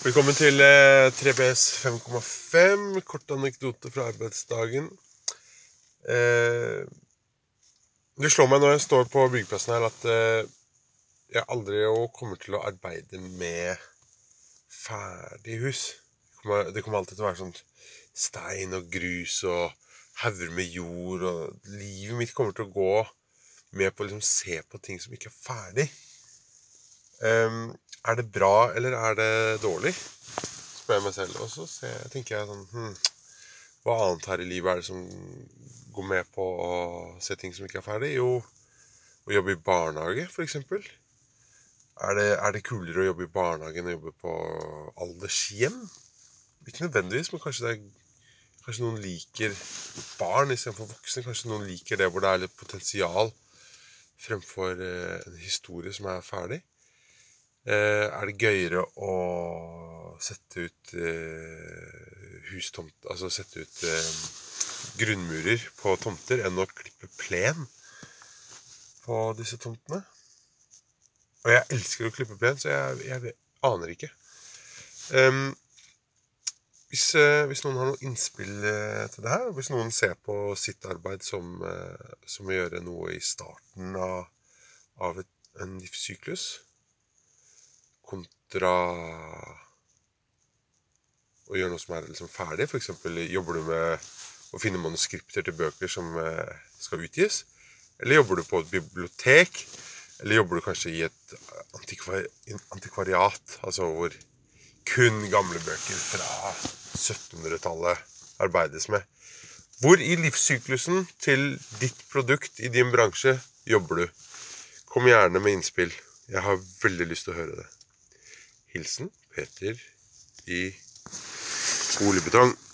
Velkommen til eh, 3BS 5,5. Kort anekdote fra arbeidsdagen. Eh, det slår meg når jeg står på byggeplassen her, at eh, jeg aldri kommer til å arbeide med ferdig hus. Det kommer, alltid til å være sånn stein og grus og hauger med jord. Og livet mitt kommer til å gå med på å liksom se på ting som ikke er ferdig. Er det bra, eller er det dårlig? Spør jeg meg selv. Og så ser, tenker jeg sånn hm, Hva annet her i livet er det som går med på å se ting som ikke er ferdig? Jo, å jobbe i barnehage, f.eks. Er er det kulere å jobbe i barnehage enn å jobbe på aldershjem? Ikke nødvendigvis, men kanskje, det er, kanskje noen liker barn istedenfor voksne. Kanskje noen liker det hvor det er litt potensial fremfor eh, en historie som er ferdig. Eh, er det gøyere å sette ut eh, hustomt Altså sette ut eh, grunnmurer på tomter enn å klippe plen på disse tomtene? Og jeg elsker å klippe plen, så jeg, jeg aner ikke. Um, hvis, hvis, noen har noe innspill til det her, hvis noen ser på sitt arbeid som, som å gjøre noe i starten av, av et, en livssyklus kontra å gjøre noe som er liksom ferdig. F.eks. jobber du med å finne manuskripter til bøker som eh, skal utgis? Eller jobber du på et bibliotek? Eller jobber du kanskje i et antikvar antikvariat, altså hvor kun gamle bøker fra 1700-tallet arbeides med? Hvor i livssyklusen til ditt produkt i din bransje jobber du? Kom gjerne med innspill. Jeg har veldig lyst til å høre det. Hilsen Peter i Boligbetong.